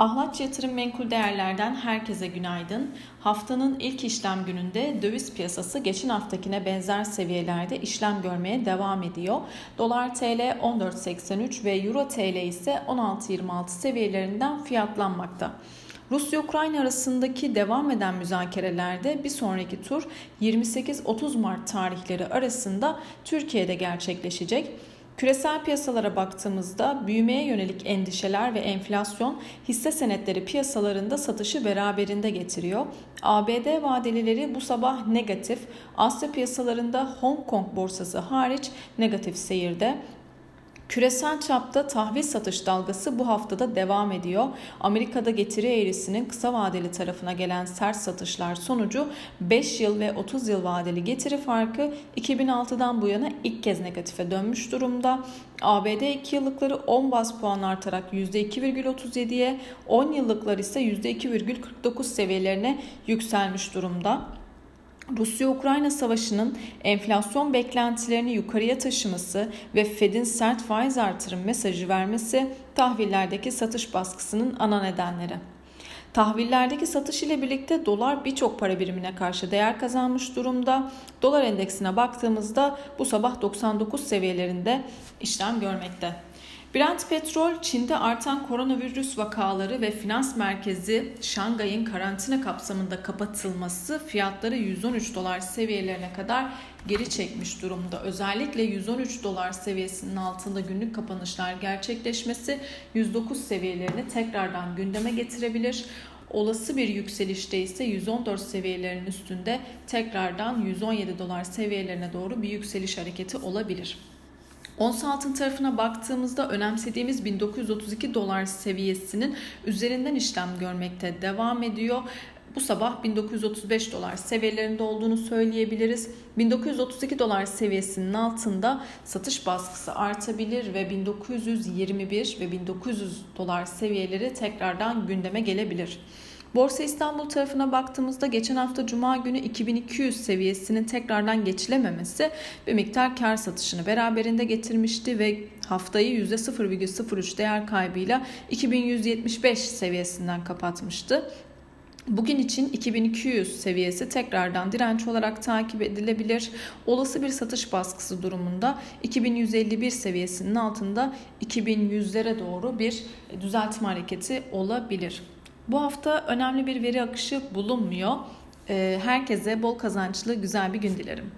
Ahlatçı Yatırım Menkul Değerler'den herkese günaydın. Haftanın ilk işlem gününde döviz piyasası geçen haftakine benzer seviyelerde işlem görmeye devam ediyor. Dolar TL 14.83 ve Euro TL ise 16.26 seviyelerinden fiyatlanmakta. Rusya-Ukrayna arasındaki devam eden müzakerelerde bir sonraki tur 28-30 Mart tarihleri arasında Türkiye'de gerçekleşecek. Küresel piyasalara baktığımızda büyümeye yönelik endişeler ve enflasyon hisse senetleri piyasalarında satışı beraberinde getiriyor. ABD vadelileri bu sabah negatif, Asya piyasalarında Hong Kong borsası hariç negatif seyirde. Küresel çapta tahvil satış dalgası bu haftada devam ediyor. Amerika'da getiri eğrisinin kısa vadeli tarafına gelen sert satışlar sonucu 5 yıl ve 30 yıl vadeli getiri farkı 2006'dan bu yana ilk kez negatife dönmüş durumda. ABD 2 yıllıkları 10 bas puan artarak %2,37'ye, 10 yıllıklar ise %2,49 seviyelerine yükselmiş durumda. Rusya-Ukrayna savaşının enflasyon beklentilerini yukarıya taşıması ve Fed'in sert faiz artırım mesajı vermesi tahvillerdeki satış baskısının ana nedenleri. Tahvillerdeki satış ile birlikte dolar birçok para birimine karşı değer kazanmış durumda. Dolar endeksine baktığımızda bu sabah 99 seviyelerinde işlem görmekte. Brent petrol Çin'de artan koronavirüs vakaları ve finans merkezi Şangay'ın karantina kapsamında kapatılması fiyatları 113 dolar seviyelerine kadar geri çekmiş durumda. Özellikle 113 dolar seviyesinin altında günlük kapanışlar gerçekleşmesi 109 seviyelerini tekrardan gündeme getirebilir. Olası bir yükselişte ise 114 seviyelerinin üstünde tekrardan 117 dolar seviyelerine doğru bir yükseliş hareketi olabilir. Ons altın tarafına baktığımızda önemsediğimiz 1932 dolar seviyesinin üzerinden işlem görmekte devam ediyor. Bu sabah 1935 dolar seviyelerinde olduğunu söyleyebiliriz. 1932 dolar seviyesinin altında satış baskısı artabilir ve 1921 ve 1900 dolar seviyeleri tekrardan gündeme gelebilir. Borsa İstanbul tarafına baktığımızda geçen hafta Cuma günü 2200 seviyesinin tekrardan geçilememesi bir miktar kar satışını beraberinde getirmişti ve haftayı %0,03 değer kaybıyla 2175 seviyesinden kapatmıştı. Bugün için 2200 seviyesi tekrardan direnç olarak takip edilebilir. Olası bir satış baskısı durumunda 2151 seviyesinin altında 2100'lere doğru bir düzeltme hareketi olabilir. Bu hafta önemli bir veri akışı bulunmuyor. Ee, herkese bol kazançlı güzel bir gün dilerim.